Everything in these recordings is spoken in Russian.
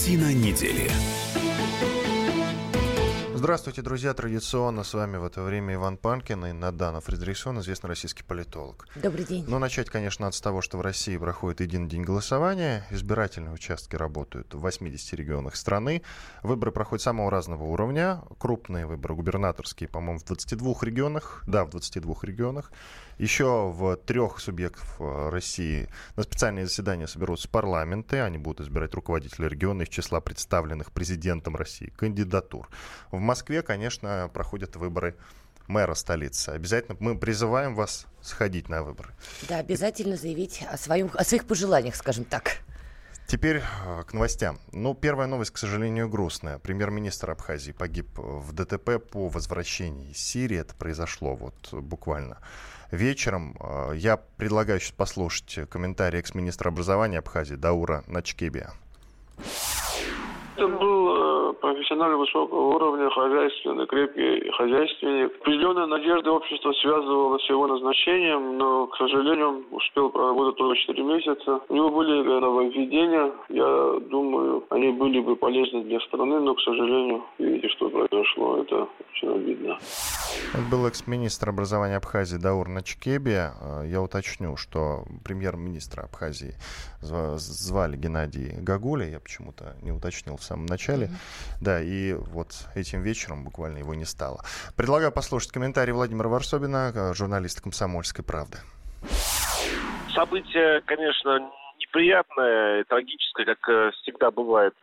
Картина недели. Здравствуйте, друзья. Традиционно с вами в это время Иван Панкин и Надана Фредериксон, известный российский политолог. Добрый день. Но начать, конечно, с того, что в России проходит единый день голосования. Избирательные участки работают в 80 регионах страны. Выборы проходят самого разного уровня. Крупные выборы губернаторские, по-моему, в 22 регионах. Да, в 22 регионах. Еще в трех субъектов э, России на специальные заседания соберутся парламенты. Они будут избирать руководителей региона из числа представленных президентом России кандидатур. В Москве, конечно, проходят выборы мэра столицы. Обязательно мы призываем вас сходить на выборы. Да, обязательно заявить о, своем, о своих пожеланиях, скажем так. Теперь э, к новостям. Ну, первая новость, к сожалению, грустная. Премьер-министр Абхазии погиб в ДТП по возвращении из Сирии. Это произошло вот буквально вечером. Э, я предлагаю сейчас послушать комментарий экс-министра образования Абхазии Даура Начкебия. Это был профессионально высокого уровня, хозяйственный, крепкий хозяйственник. Определенная надежда общества связывала с его назначением, но, к сожалению, успел проработать только 4 месяца. У него были нововведения, я думаю, они были бы полезны для страны, но, к сожалению, видите, что произошло, это очень обидно. Это был экс-министр образования Абхазии Даур Начкеби. Э, я уточню, что премьер-министра Абхазии звали Геннадий Гагуля, я почему-то не уточнил в самом начале. Mm-hmm. Да, и вот этим вечером буквально его не стало. Предлагаю послушать комментарий Владимира Варсобина, э, журналиста «Комсомольской правды». Событие, конечно, неприятное, трагическое, как э, всегда бывает,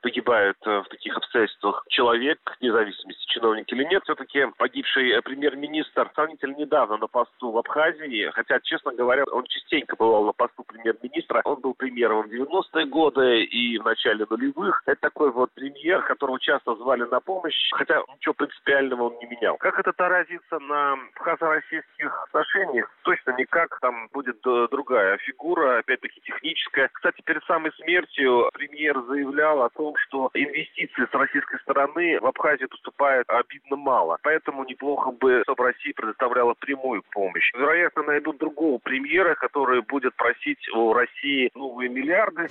погибает э, в таких обстоятельствах человек, вне зависимости, чиновник или нет. Все-таки погибший э, премьер-министр сравнительно недавно на посту в Абхазии, хотя, честно говоря, он частенько бывал на посту премьер-министра. Он был премьером в 90-е годы и в начале нулевых. Это такой вот премьер, которого часто звали на помощь, хотя ничего принципиального он не менял. Как это отразится на абхазо-российских отношениях? Точно никак. Там будет другая фигура, опять-таки техническая техническая. Кстати, перед самой смертью премьер заявлял о том, что инвестиции с российской стороны в Абхазию поступают обидно мало. Поэтому неплохо бы, чтобы Россия предоставляла прямую помощь. Вероятно, найдут другого премьера, который будет просить у России новые миллиарды.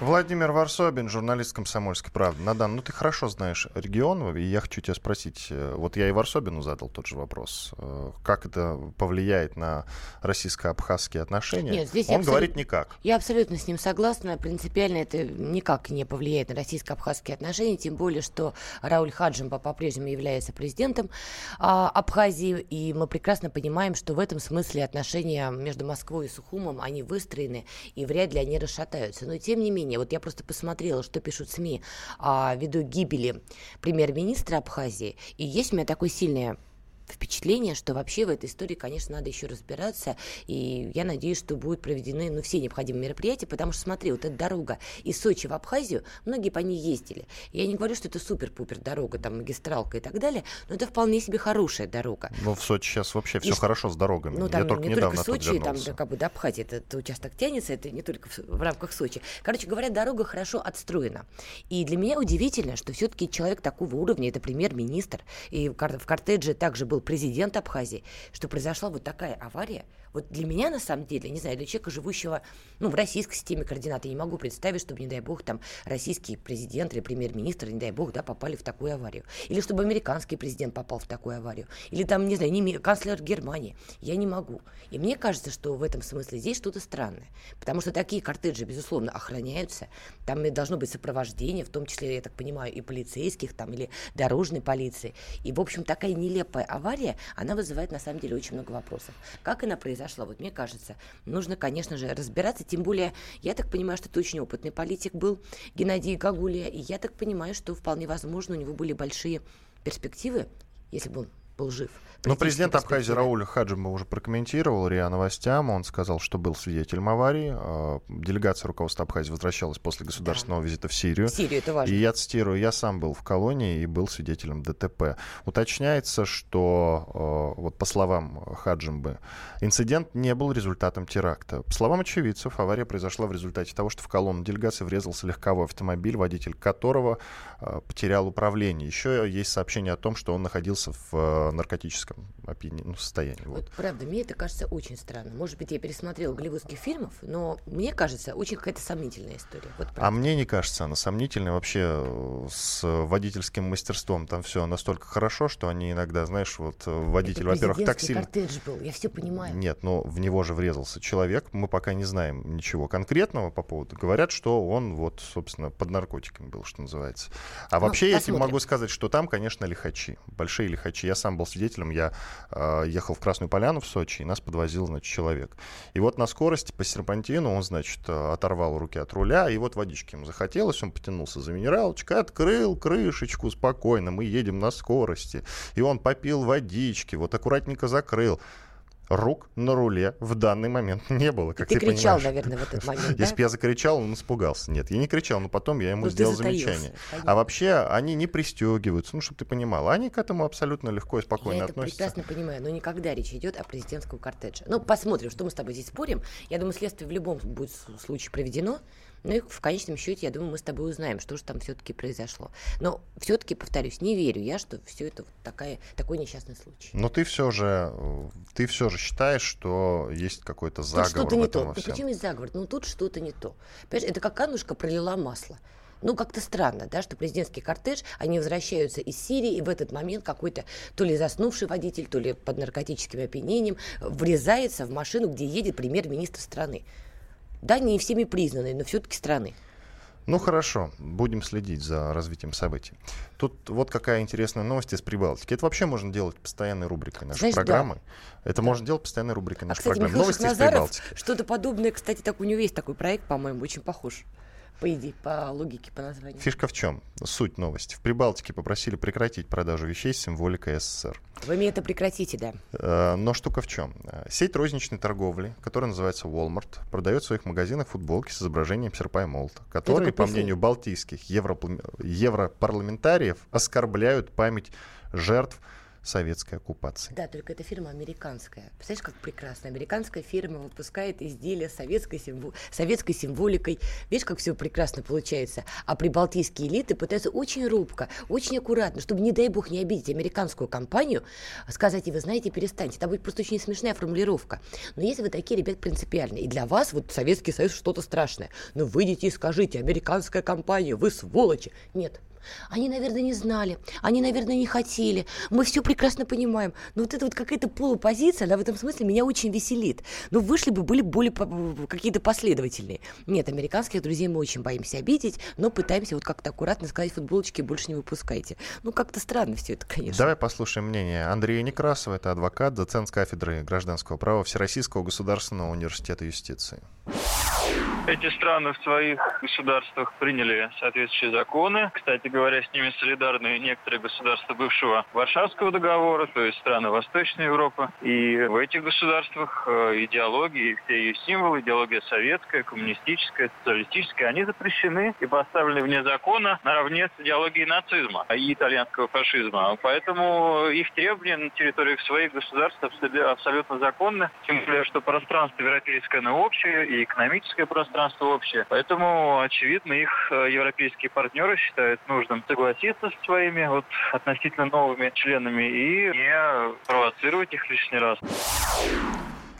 Владимир Варсобин, журналист «Комсомольской правды». Надан, ну ты хорошо знаешь регион, и я хочу тебя спросить, э, вот я и Варсобину задал тот же вопрос, э, как это повлияет на российско-абхазские отношения? Нет, здесь Он говорит никак. Я абсолютно с ним согласна, принципиально это никак не повлияет на российско-абхазские отношения, тем более, что Рауль Хаджимба по-прежнему является президентом а, Абхазии, и мы прекрасно понимаем, что в этом смысле отношения между Москвой и Сухумом, они выстроены, и вряд ли они расшатаются. Но тем не менее, мнение. Вот я просто посмотрела, что пишут СМИ о виду гибели премьер-министра Абхазии. И есть у меня такое сильное впечатление, что вообще в этой истории, конечно, надо еще разбираться, и я надеюсь, что будут проведены ну, все необходимые мероприятия, потому что, смотри, вот эта дорога из Сочи в Абхазию, многие по ней ездили. Я не говорю, что это супер-пупер дорога, там, магистралка и так далее, но это вполне себе хорошая дорога. Ну, в Сочи сейчас вообще все и хорошо с дорогами. Ну, там я только не недавно только Сочи, там, да, как бы до Абхазии этот участок тянется, это не только в, в рамках Сочи. Короче говоря, дорога хорошо отстроена. И для меня удивительно, что все-таки человек такого уровня, это премьер-министр, и в кортедже также был был президент Абхазии, что произошла вот такая авария, вот для меня, на самом деле, не знаю, для человека, живущего ну, в российской системе координат, я не могу представить, чтобы, не дай бог, там российский президент или премьер-министр, не дай бог, да, попали в такую аварию. Или чтобы американский президент попал в такую аварию. Или там, не знаю, не, канцлер Германии. Я не могу. И мне кажется, что в этом смысле здесь что-то странное. Потому что такие кортеджи, безусловно, охраняются. Там должно быть сопровождение, в том числе, я так понимаю, и полицейских, там, или дорожной полиции. И, в общем, такая нелепая авария, она вызывает, на самом деле, очень много вопросов. Как она произошла? Произошла. Вот мне кажется, нужно, конечно же, разбираться. Тем более, я так понимаю, что это очень опытный политик был Геннадий Гагулия. И я так понимаю, что вполне возможно у него были большие перспективы, если бы он был жив. Но президент Абхазии Рауль Хаджима уже прокомментировал РИА Новостям. Он сказал, что был свидетелем аварии. А, делегация руководства Абхазии возвращалась после государственного да. визита в Сирию. Сирию, это важно. И я цитирую, я сам был в колонии и был свидетелем ДТП. Уточняется, что, а, вот по словам Хаджимбы, инцидент не был результатом теракта. По словам очевидцев, авария произошла в результате того, что в колонну делегации врезался легковой автомобиль, водитель которого а, потерял управление. Еще есть сообщение о том, что он находился в в наркотическом опьянении, ну, состоянии. Вот. вот. Правда, мне это кажется очень странно. Может быть, я пересмотрела голливудских фильмов, но мне кажется, очень какая-то сомнительная история. Вот, а мне не кажется она сомнительной. Вообще э, с водительским мастерством там все настолько хорошо, что они иногда, знаешь, вот э, водитель, во-первых, так сильно... кортедж был, я все понимаю. Нет, но в него же врезался человек. Мы пока не знаем ничего конкретного по поводу. Говорят, что он вот, собственно, под наркотиками был, что называется. А ну, вообще посмотрим. я тебе могу сказать, что там, конечно, лихачи. Большие лихачи. Я сам был свидетелем. Я э, ехал в Красную Поляну в Сочи, и нас подвозил, значит, человек. И вот на скорости по серпантину он, значит, оторвал руки от руля, и вот водички ему захотелось, он потянулся за минералочкой, открыл крышечку спокойно, мы едем на скорости. И он попил водички, вот аккуратненько закрыл рук на руле в данный момент не было, как ты, ты кричал, понимаешь. наверное, в этот момент, Если бы я закричал, он испугался. Нет, я не кричал, но потом я ему ну, сделал замечание. Понятно. А вообще они не пристегиваются, ну, чтобы ты понимал. Они к этому абсолютно легко и спокойно я относятся. Я это прекрасно понимаю, но никогда речь идет о президентском кортедже. Ну, посмотрим, что мы с тобой здесь спорим. Я думаю, следствие в любом будет случае проведено. Ну и в конечном счете, я думаю, мы с тобой узнаем, что же там все-таки произошло. Но все-таки, повторюсь, не верю я, что все это вот такая, такой несчастный случай. Но ты все же, ты все же считаешь, что есть какой-то заговор тут что-то не то. Ну, почему есть заговор? Ну тут что-то не то. Понимаешь, это как Аннушка пролила масло. Ну, как-то странно, да, что президентский кортеж, они возвращаются из Сирии, и в этот момент какой-то то ли заснувший водитель, то ли под наркотическим опьянением врезается в машину, где едет премьер-министр страны. Да, не всеми признанной, но все-таки страны. Ну хорошо, будем следить за развитием событий. Тут вот какая интересная новость из Прибалтики. Это вообще можно делать постоянной рубрикой нашей Знаешь, программы. Да. Это да. можно делать постоянной рубрикой нашей а, кстати, программы. Новости из Прибалтики. Что-то подобное, кстати, так у него есть такой проект, по-моему, очень похож по идее, по логике, по названию. Фишка в чем? Суть новости. В Прибалтике попросили прекратить продажу вещей с символикой СССР. Вы мне это прекратите, да. Э, но штука в чем? Сеть розничной торговли, которая называется Walmart, продает в своих магазинах футболки с изображением серпа и молота, которые, по мнению балтийских европарламентариев, оскорбляют память жертв советской оккупации. Да, только эта фирма американская. Представляешь, как прекрасно. Американская фирма выпускает изделия советской, символ... советской символикой. Видишь, как все прекрасно получается. А прибалтийские элиты пытаются очень робко, очень аккуратно, чтобы, не дай бог, не обидеть американскую компанию, сказать, и вы знаете, перестаньте. Это будет просто очень смешная формулировка. Но если вы такие, ребят, принципиальные, и для вас вот Советский Союз что-то страшное, ну выйдите и скажите, американская компания, вы сволочи. Нет, они, наверное, не знали, они, наверное, не хотели. Мы все прекрасно понимаем. Но вот это вот какая-то полупозиция, она в этом смысле меня очень веселит. Но вышли бы, были более какие-то последовательные. Нет, американских друзей мы очень боимся обидеть, но пытаемся вот как-то аккуратно сказать, футболочки больше не выпускайте. Ну, как-то странно все это, конечно. Давай послушаем мнение Андрея Некрасова, это адвокат, доцент кафедры гражданского права Всероссийского государственного университета юстиции. Эти страны в своих государствах приняли соответствующие законы. Кстати говоря, с ними солидарны некоторые государства бывшего Варшавского договора, то есть страны Восточной Европы. И в этих государствах э, идеологии, все ее символы, идеология советская, коммунистическая, социалистическая, они запрещены и поставлены вне закона наравне с идеологией нацизма и итальянского фашизма. Поэтому их требования на территориях своих государств абсолютно законны, тем более, что пространство европейское, оно общее, и экономическое пространство пространство общее. Поэтому, очевидно, их э, европейские партнеры считают нужным согласиться с своими вот относительно новыми членами и не провоцировать их лишний раз.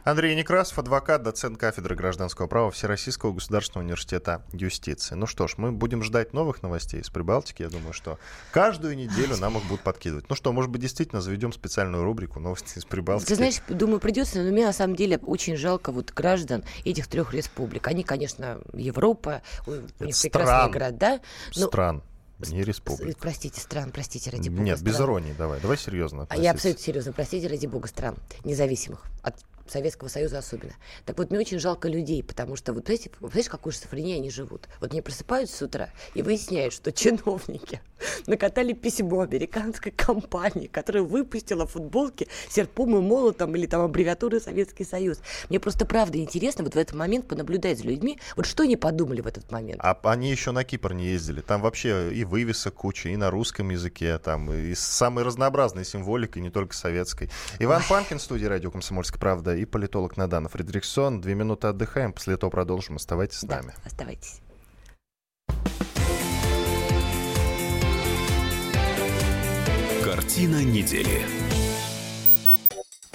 Андрей Некрасов, адвокат, доцент кафедры гражданского права Всероссийского государственного университета юстиции. Ну что ж, мы будем ждать новых новостей из Прибалтики. Я думаю, что каждую неделю нам их будут подкидывать. Ну что, может быть, действительно заведем специальную рубрику новости из Прибалтики. Ты знаешь, думаю, придется, но мне на самом деле очень жалко вот граждан этих трех республик. Они, конечно, Европа, у них прекрасные города. Но... Стран. Не республика. Простите, стран, простите, ради бога. Нет, стран. без иронии, давай, давай серьезно. А я абсолютно серьезно, простите, ради бога, стран независимых от Советского Союза особенно. Так вот, мне очень жалко людей, потому что, вот, знаете, знаешь, какой шизофренией они живут? Вот они просыпаются с утра и выясняют, что чиновники накатали письмо американской компании, которая выпустила футболки серпом и молотом или там аббревиатуры Советский Союз. Мне просто правда интересно вот в этот момент понаблюдать за людьми, вот что они подумали в этот момент. А они еще на Кипр не ездили. Там вообще и вывесок куча, и на русском языке, там, и с самой разнообразной символикой, не только советской. Иван Ой. Панкин, студия радио «Комсомольская правда» и политолог Надана Фредериксон. Две минуты отдыхаем, после этого продолжим. Оставайтесь с да, нами. Оставайтесь. Картина недели.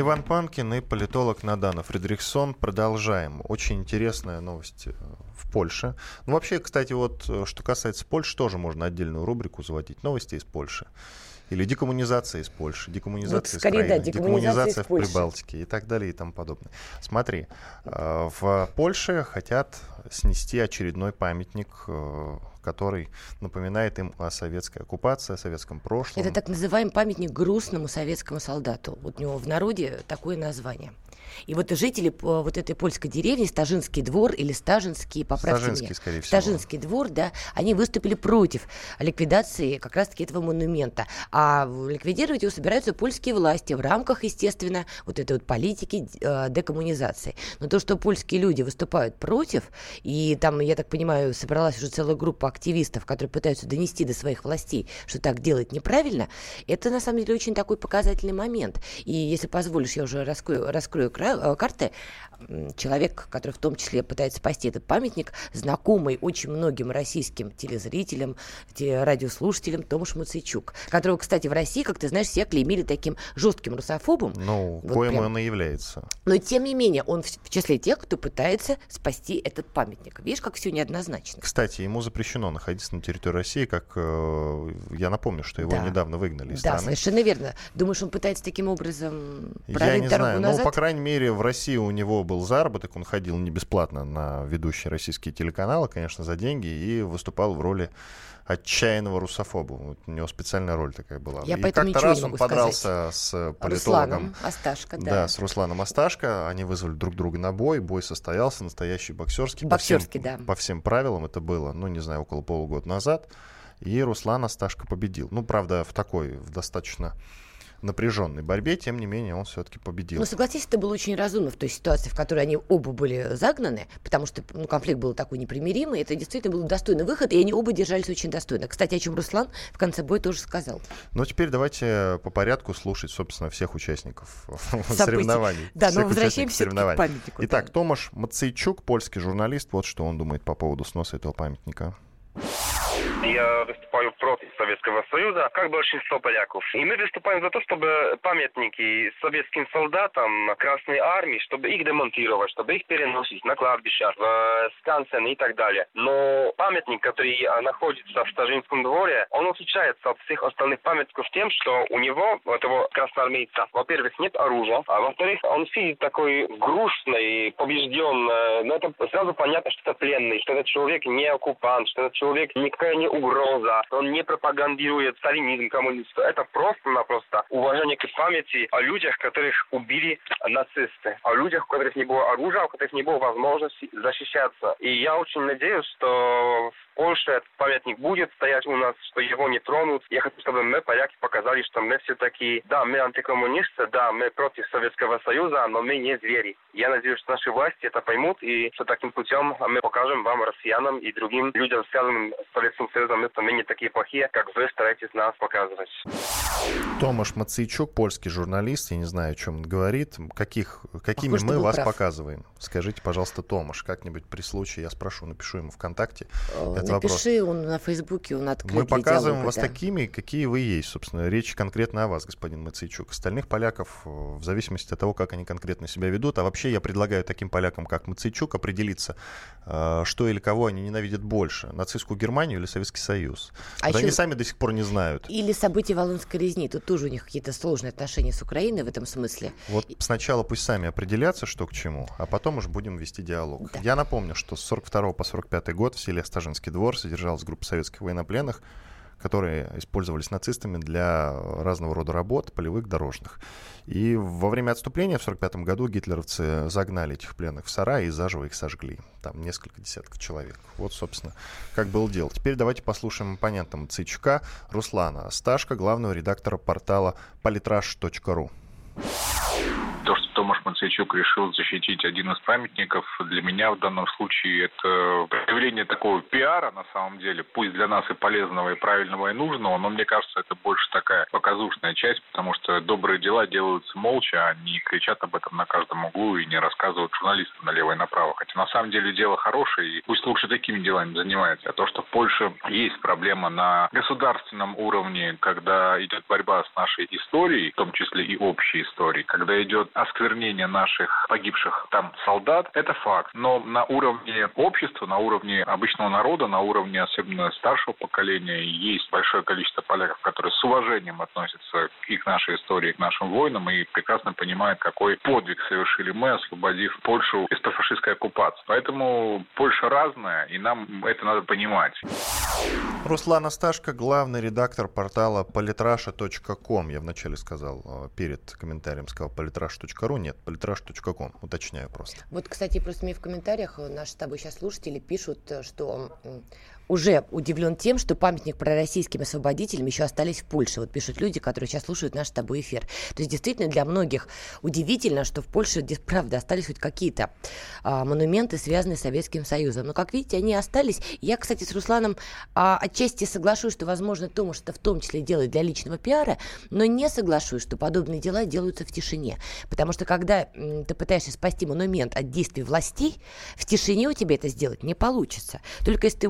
Иван Панкин и политолог Надана Фредериксон. Продолжаем. Очень интересная новость э, в Польше. Ну, вообще, кстати, вот э, что касается Польши, тоже можно отдельную рубрику заводить. Новости из Польши. Или декоммунизация из Польши, декоммунизация вот, скорее, из Украины, да, декоммунизация, декоммунизация в Прибалтике и так далее и тому подобное. Смотри, э, в Польше хотят снести очередной памятник который напоминает им о советской оккупации, о советском прошлом. Это так называемый памятник грустному советскому солдату. Вот у него в народе такое название. И вот жители вот этой польской деревни, Стажинский двор или Стажинский, поправьте Стажинский, меня. скорее всего. Стажинский двор, да, они выступили против ликвидации как раз-таки этого монумента. А ликвидировать его собираются польские власти в рамках, естественно, вот этой вот политики э, декоммунизации. Но то, что польские люди выступают против, и там, я так понимаю, собралась уже целая группа активистов, которые пытаются донести до своих властей, что так делать неправильно, это на самом деле очень такой показательный момент. И если позволишь, я уже раскрою, раскрою карты человек, который в том числе пытается спасти этот памятник, знакомый очень многим российским телезрителям, радиослушателям Томаш Муцейчук, которого, кстати, в России, как ты знаешь, все клеймили таким жестким русофобом. Ну, вот коим прям. он и является. Но, тем не менее, он в числе тех, кто пытается спасти этот памятник. Видишь, как все неоднозначно. Кстати, ему запрещено находиться на территории России, как э, я напомню, что его да. недавно выгнали из да, страны. Да, совершенно верно. Думаешь, он пытается таким образом я не дорогу знаю. назад? Ну, по крайней мере, в России у него был заработок, он ходил не бесплатно на ведущие российские телеканалы, конечно, за деньги, и выступал в роли отчаянного русофоба. Вот у него специальная роль такая была. Я и как-то раз он подрался сказать. с политологом. Русланом Асташко, да. Да, с Русланом Асташко. Они вызвали друг друга на бой. Бой состоялся, настоящий боксерский. Боксерский, по всем, да. По всем правилам это было, ну, не знаю, около полугода назад. И Руслан Асташко победил. Ну, правда, в такой, в достаточно напряженной борьбе, тем не менее он все-таки победил. Ну, согласись, это было очень разумно в той ситуации, в которой они оба были загнаны, потому что ну, конфликт был такой непримиримый, это действительно был достойный выход, и они оба держались очень достойно. Кстати, о чем Руслан в конце боя тоже сказал. Ну, теперь давайте по порядку слушать, собственно, всех участников соревнований. Да, но возвращаемся к памятнику. Итак, Томаш Мацейчук, польский журналист, вот что он думает по поводу сноса этого памятника. Я выступаю против Советского Союза, как большинство поляков. И мы выступаем за то, чтобы памятники советским солдатам Красной Армии, чтобы их демонтировать, чтобы их переносить на кладбище, в скансены и так далее. Но памятник, который находится в Стажинском дворе, он отличается от всех остальных памятников тем, что у него, у этого красноармейца, во-первых, нет оружия, а во-вторых, он сидит такой грустный, побежденный. Но это сразу понятно, что это пленный, что этот человек не оккупант, что этот человек никакая не угроза, он не пропагандирует сталинизм, коммунизм. Это просто-напросто уважение к памяти о людях, которых убили нацисты, о людях, у которых не было оружия, у которых не было возможности защищаться. И я очень надеюсь, что в Польше этот памятник будет стоять у нас, что его не тронут. Я хочу, чтобы мы, поляки, показали, что мы все-таки, да, мы антикоммунисты, да, мы против Советского Союза, но мы не звери. Я надеюсь, что наши власти это поймут, и что таким путем мы покажем вам, россиянам и другим людям, связанным с Советским Союзом, что мы не такие плохие, как вы стараетесь нас показывать. Томаш Мацейчук, польский журналист, я не знаю, о чем он говорит. Каких, какими Похож, мы вас прав. показываем? Скажите, пожалуйста, Томаш, как-нибудь при случае я спрошу, напишу ему ВКонтакте. Э, Напиши, вопрос. он на Фейсбуке, он открыт Мы показываем диалога, вас да. такими, какие вы есть, собственно. Речь конкретно о вас, господин Мацейчук. Остальных поляков, э, в зависимости от того, как они конкретно себя ведут, а вообще я предлагаю таким полякам, как Мацейчук, определиться, э, что или кого они ненавидят больше, нацистскую Германию или Советский Союз. А еще... Они сами до сих пор не знают. Или события Волынской резни. Тут тоже у них какие-то сложные отношения с Украиной в этом смысле. Вот сначала пусть сами определятся, что к чему, а потом уже будем вести диалог. Да. Я напомню, что с 42 по 45 год в селе Стажинский двор содержалась группа советских военнопленных, которые использовались нацистами для разного рода работ, полевых, дорожных. И во время отступления в 1945 году гитлеровцы загнали этих пленных в сарай и заживо их сожгли. Там несколько десятков человек. Вот, собственно, как было дело. Теперь давайте послушаем оппонента Мцичка Руслана Сташка, главного редактора портала politrash.ru. Медведчук решил защитить один из памятников. Для меня в данном случае это проявление такого пиара на самом деле, пусть для нас и полезного, и правильного, и нужного, но мне кажется, это больше такая показушная часть, потому что добрые дела делаются молча, а кричат об этом на каждом углу и не рассказывают журналистам налево и направо. Хотя на самом деле дело хорошее, и пусть лучше такими делами занимается. А то, что в Польше есть проблема на государственном уровне, когда идет борьба с нашей историей, в том числе и общей историей, когда идет осквернение наших погибших там солдат, это факт. Но на уровне общества, на уровне обычного народа, на уровне особенно старшего поколения, есть большое количество поляков, которые с уважением относятся и к нашей истории, и к нашим воинам, и прекрасно понимают, какой подвиг совершили мы, освободив Польшу из-под фашистской оккупации. Поэтому Польша разная, и нам это надо понимать. Руслан Асташко, главный редактор портала politrasha.com. Я вначале сказал, э, перед комментарием сказал politrash.ru. Нет, politrash.com. Уточняю просто. Вот, кстати, просто мне в комментариях наши с тобой сейчас слушатели пишут, э, что уже удивлен тем, что памятник пророссийским освободителям еще остались в Польше. Вот пишут люди, которые сейчас слушают наш с тобой эфир. То есть действительно для многих удивительно, что в Польше, правда, остались хоть какие-то а, монументы, связанные с Советским Союзом. Но, как видите, они остались. Я, кстати, с Русланом а, отчасти соглашусь, что, возможно, то, может, это в том числе делает для личного пиара, но не соглашусь, что подобные дела делаются в тишине. Потому что, когда м, ты пытаешься спасти монумент от действий властей, в тишине у тебя это сделать не получится. Только если ты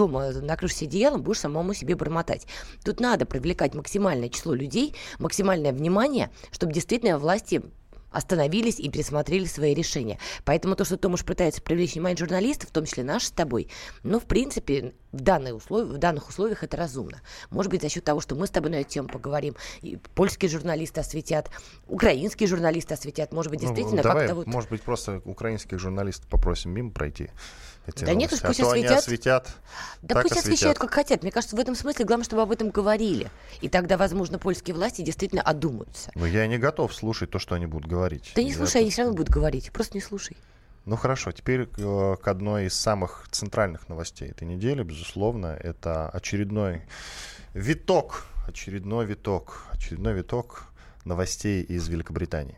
дома накрывшись одеялом, будешь самому себе бормотать. Тут надо привлекать максимальное число людей, максимальное внимание, чтобы действительно власти остановились и пересмотрели свои решения. Поэтому то, что Томаш пытается привлечь внимание журналистов, в том числе наш с тобой, ну, в принципе, в, данные условия, в данных условиях это разумно. Может быть, за счет того, что мы с тобой на эту тему поговорим, и польские журналисты осветят, украинские журналисты осветят, может быть, ну, действительно ну, давай, как-то вот... может быть, просто украинских журналистов попросим мимо пройти. Эти да нет, уж пусть а осветят. осветят. Да пусть осветят. освещают, как хотят. Мне кажется, в этом смысле главное, чтобы об этом говорили. И тогда, возможно, польские власти действительно одумаются. Но я не готов слушать то, что они будут говорить. Да не слушай, это... они все равно будут говорить. Просто не слушай. Ну хорошо, теперь э, к одной из самых центральных новостей этой недели, безусловно, это очередной виток, очередной виток, очередной виток новостей из Великобритании.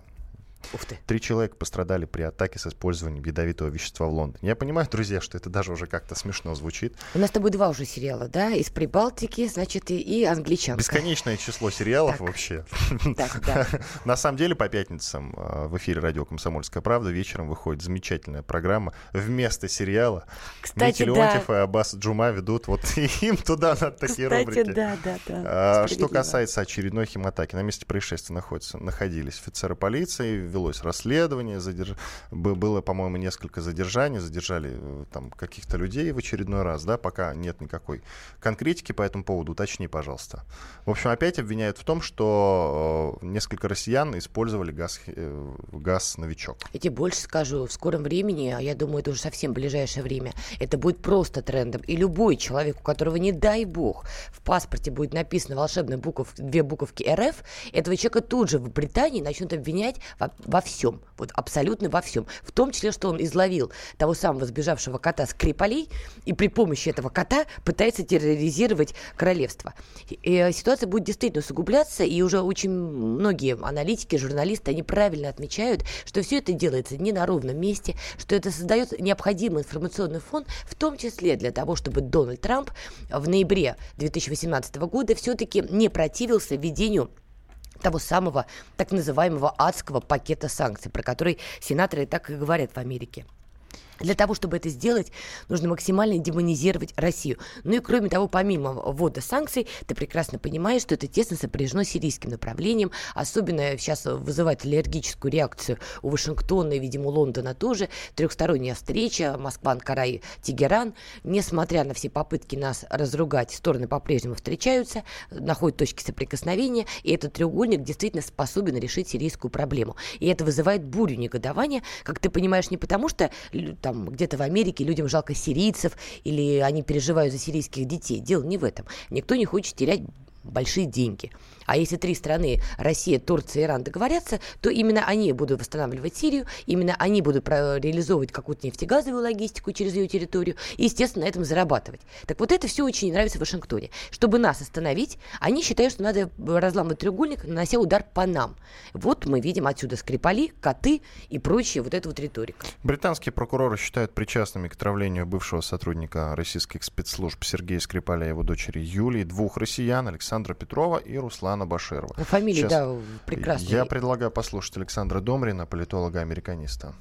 Ух ты. Три человека пострадали при атаке с использованием ядовитого вещества в Лондоне. Я понимаю, друзья, что это даже уже как-то смешно звучит. У нас с тобой два уже сериала, да? Из Прибалтики, значит, и, и англичанка. Бесконечное число сериалов так. вообще. Так, да. На самом деле, по пятницам э, в эфире радио «Комсомольская правда» вечером выходит замечательная программа вместо сериала. Кстати, Митя Леонтьев да. и Аббас Джума ведут. Вот им туда надо такие Кстати, рубрики. да, да, да. А, что касается очередной химатаки, на месте происшествия находятся, находились офицеры полиции, велось расследование, задерж... было, по-моему, несколько задержаний, задержали э, там каких-то людей в очередной раз, да, пока нет никакой конкретики по этому поводу, уточни, пожалуйста. В общем, опять обвиняют в том, что э, несколько россиян использовали газ, э, газ «Новичок». Я тебе больше скажу, в скором времени, а я думаю, это уже совсем ближайшее время, это будет просто трендом. И любой человек, у которого, не дай бог, в паспорте будет написано волшебная букв, две буковки РФ, этого человека тут же в Британии начнут обвинять во, всем вот абсолютно во всем. В том числе, что он изловил того самого сбежавшего кота с Криполей и при помощи этого кота пытается терроризировать королевство. И, э, ситуация будет действительно усугубляться, и уже очень многие аналитики, журналисты, они правильно отмечают, что все это делается не на ровном месте, что это создает необходимый информационный фон, в том числе для того, чтобы Дональд Трамп в ноябре 2018 года все-таки не противился введению того самого так называемого адского пакета санкций, про который сенаторы так и говорят в Америке. Для того, чтобы это сделать, нужно максимально демонизировать Россию. Ну и кроме того, помимо ввода санкций, ты прекрасно понимаешь, что это тесно сопряжено с сирийским направлением. Особенно сейчас вызывает аллергическую реакцию у Вашингтона и, видимо, Лондона тоже. Трехсторонняя встреча Москва, Анкара и Тегеран. Несмотря на все попытки нас разругать, стороны по-прежнему встречаются, находят точки соприкосновения, и этот треугольник действительно способен решить сирийскую проблему. И это вызывает бурю негодования, как ты понимаешь, не потому что там где-то в Америке людям жалко сирийцев или они переживают за сирийских детей. Дело не в этом. Никто не хочет терять большие деньги. А если три страны, Россия, Турция и Иран, договорятся, то именно они будут восстанавливать Сирию, именно они будут реализовывать какую-то нефтегазовую логистику через ее территорию и, естественно, на этом зарабатывать. Так вот это все очень нравится Вашингтоне. Чтобы нас остановить, они считают, что надо разламывать треугольник, нанося удар по нам. Вот мы видим отсюда Скрипали, коты и прочие вот эту вот риторика. Британские прокуроры считают причастными к отравлению бывшего сотрудника российских спецслужб Сергея Скрипаля и его дочери Юлии двух россиян Александра Петрова и Руслана Баширова. Ну, фамилии, Сейчас да, прекрасные. Я предлагаю послушать Александра Домрина, политолога-американиста.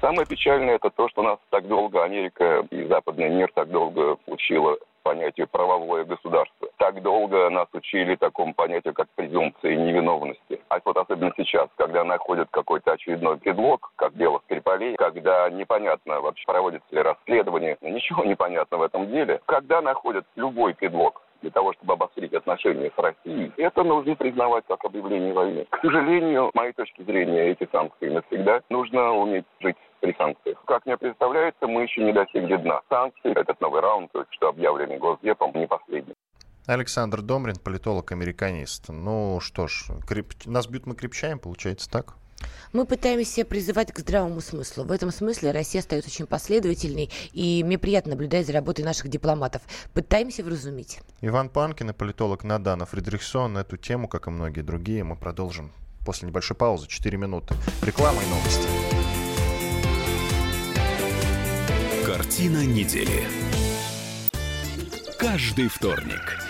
Самое печальное это то, что нас так долго Америка и западный мир так долго учила понятию правовое государство. Так долго нас учили такому понятию, как презумпция невиновности. А вот особенно сейчас, когда находят какой-то очередной предлог, как дело Скрипалей, когда непонятно вообще проводится ли расследование, ничего не понятно в этом деле, когда находят любой предлог, для того, чтобы обострить отношения с Россией, это нужно признавать как объявление войны. К сожалению, с моей точки зрения, эти санкции навсегда нужно уметь жить при санкциях. Как мне представляется, мы еще не достигли дна. Санкции, этот новый раунд, только что объявленный Госдепом, не последний. Александр Домрин, политолог-американист. Ну что ж, креп... нас бьют, мы крепчаем, получается так? Мы пытаемся призывать к здравому смыслу. В этом смысле Россия остается очень последовательной, и мне приятно наблюдать за работой наших дипломатов. Пытаемся вразумить. Иван Панкин и политолог Надана Фридрихсон. Эту тему, как и многие другие, мы продолжим после небольшой паузы. Четыре минуты. Реклама и новости. Картина недели. Каждый вторник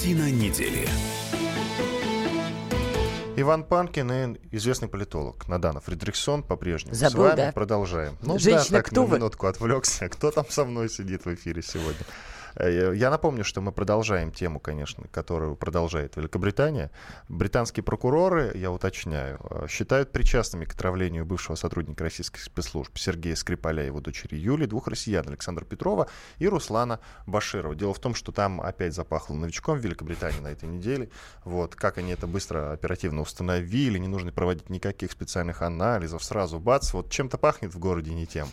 Картина недели. Иван Панкин и известный политолог Надана Фридрихсон по-прежнему. Забыл, С вами да? продолжаем. Ну Женщина, да, так кто на вы? минутку отвлекся. Кто там со мной сидит в эфире сегодня? Э, я напомню, что мы продолжаем тему, конечно, которую продолжает Великобритания. Британские прокуроры, я уточняю, э, считают причастными к отравлению бывшего сотрудника российских спецслужб Сергея Скрипаля и его дочери Юли, двух россиян, Александра Петрова и Руслана Баширова. Дело в том, что там опять запахло новичком в Великобритании на этой неделе. Вот, как они это быстро, оперативно установили, не нужно проводить никаких специальных анализов, сразу бац, вот чем-то пахнет в городе не тем.